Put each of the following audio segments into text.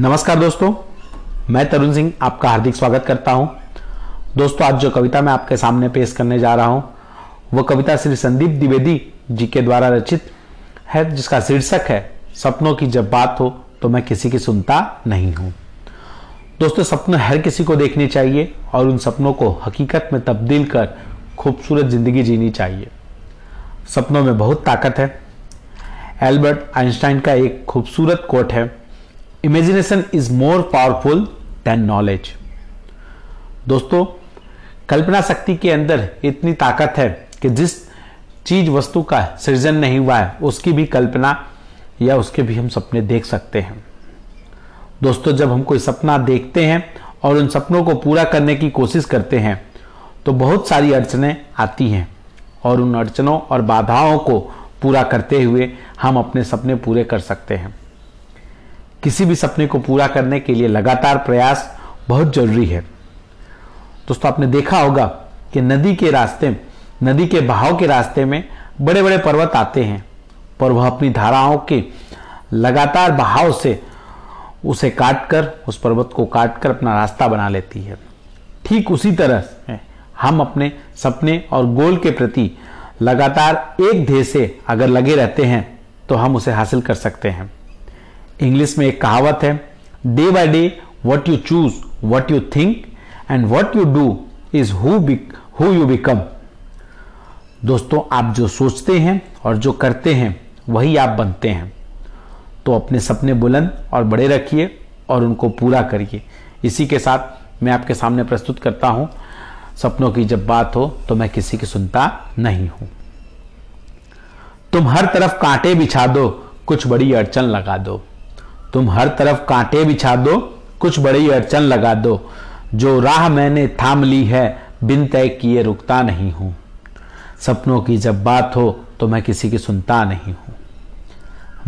नमस्कार दोस्तों, मैं तरुण सिंह आपका हार्दिक स्वागत करता हूँ। दोस्तों, आज जो कविता मैं आपके सामने पेश करने जा रहा हूँ, वो कविता श्री संदीप द्विवेदी जी के द्वारा रचित है, जिसका शीर्षक है, सपनों की जब बात हो तो मैं किसी की सुनता नहीं हूँ। दोस्तों, सपने हर किसी को देखने चाहिए और उन सपनों को हकीकत में तब्दील कर खूबसूरत ज़िंदगी जीनी चाहिए। सपनों में बहुत ताकत है। एल्बर्ट आइंस्टाइन का एक खूबसूरत कोट है imagination is more powerful than knowledge दोस्तों, कल्पना शक्ति के अंदर इतनी ताकत है कि जिस चीज़ वस्तु का सृजन नहीं हुआ है, उसकी भी कल्पना या उसके भी हम सपने देख सकते हैं। दोस्तों, जब हम कोई सपना देखते हैं और उन सपनों को पूरा करने की कोशिश करते हैं तो बहुत सारी अड़चने आती हैं और उन अड़चनों और बाधाओं को पूरा करते हुए हम अपने सपने पूरे कर सकते हैं। किसी भी सपने को पूरा करने के लिए लगातार प्रयास बहुत ज़रूरी है। दोस्तों, आपने देखा होगा कि नदी के रास्ते, नदी के बहाव के रास्ते में बड़े बड़े पर्वत आते हैं पर वह अपनी धाराओं के लगातार बहाव से उसे काटकर, उस पर्वत को काटकर अपना रास्ता बना लेती है। ठीक उसी तरह हम अपने सपने और गोल के प्रति लगातार एक ध्येय से अगर लगे रहते हैं तो हम उसे हासिल कर सकते हैं। इंग्लिश में एक कहावत है day by day what you choose what you think and what you do is who you become दोस्तों, आप जो सोचते हैं और जो करते हैं, वही आप बनते हैं। तो अपने सपने बुलंद और बड़े रखिए और उनको पूरा करिए। इसी के साथ मैं आपके सामने प्रस्तुत करता हूँ, सपनों की जब बात हो तो मैं किसी की सुनता नहीं हूँ। तुम हर तरफ़ कांटे बिछा दो, कुछ बड़ी अड़चन लगा दो। तुम हर तरफ़ कांटे बिछा दो, कुछ बड़ी अड़चन लगा दो। जो राह मैंने थाम ली है, बिन तय किए रुकता नहीं हूँ। सपनों की जब बात हो तो मैं किसी की सुनता नहीं हूँ।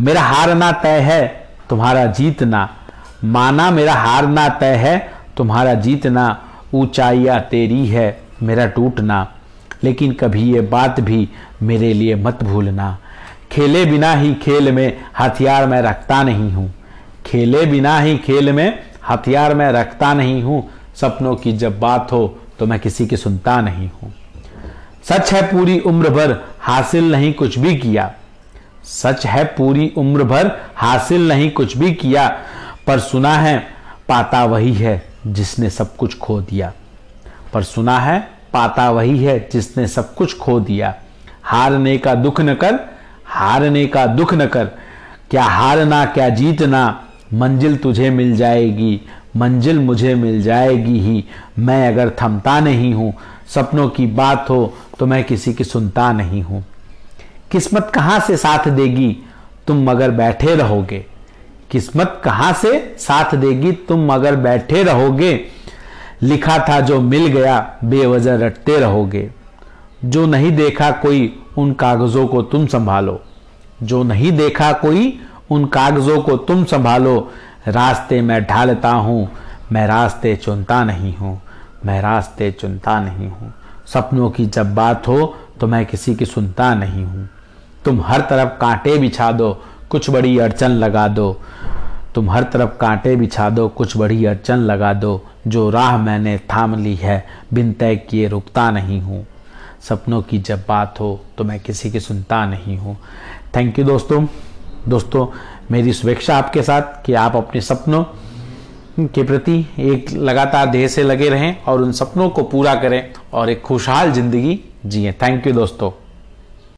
मेरा हारना तय है, तुम्हारा जीतना माना मेरा हारना तय है, तुम्हारा जीतना ऊंचाइया तेरी है, मेरा टूटना लेकिन कभी ये बात भी मेरे लिए मत भूलना। खेले बिना ही खेल में हथियार मैं रखता नहीं हूँ। खेले बिना ही खेल में हथियार मैं रखता नहीं हूँ। सपनों की जब बात हो तो मैं किसी की सुनता नहीं हूँ। सच है पूरी उम्र भर हासिल नहीं कुछ भी किया। सच है पूरी उम्र भर हासिल नहीं कुछ भी किया। पर सुना है, पाता वही है जिसने सब कुछ खो दिया। पर सुना है, पाता वही है जिसने सब कुछ खो दिया। हारने का दुख न कर, हारने का दुख न कर। क्या हारना, क्या जीतना मंजिल तुझे मिल जाएगी, मंजिल मुझे मिल जाएगी ही। मैं अगर थमता नहीं हूँ, सपनों की बात हो तो मैं किसी की सुनता नहीं हूँ। किस्मत कहाँ से साथ देगी? तुम मगर बैठे रहोगे। किस्मत कहाँ से साथ देगी? तुम मगर बैठे रहोगे। लिखा था जो मिल गया, बेवजह रटते रहोगे। जो नहीं देखा कोई, उन कागजों को तुम संभालो। जो नहीं देखा कोई उन कागजों को तुम संभालो। रास्ते में ढालता हूँ। मैं रास्ते चुनता नहीं हूँ। मैं रास्ते चुनता नहीं हूँ। सपनों की जब बात हो तो मैं किसी की सुनता नहीं हूँ। तुम हर तरफ़ कांटे बिछा दो, कुछ बड़ी अड़चन लगा दो। तुम हर तरफ़ कांटे बिछा दो, कुछ बड़ी अड़चन लगा दो। जो राह मैंने थाम ली है, बिन तय किए रुकता नहीं हूँ। सपनों की जब बात हो तो मैं किसी की सुनता नहीं हूँ। थैंक यू दोस्तों। दोस्तों, मेरी शुभेक्षा आपके साथ कि आप अपने सपनों के प्रति एक लगातार देह से लगे रहें और उन सपनों को पूरा करें और एक खुशहाल ज़िंदगी जिए। थैंक यू दोस्तों।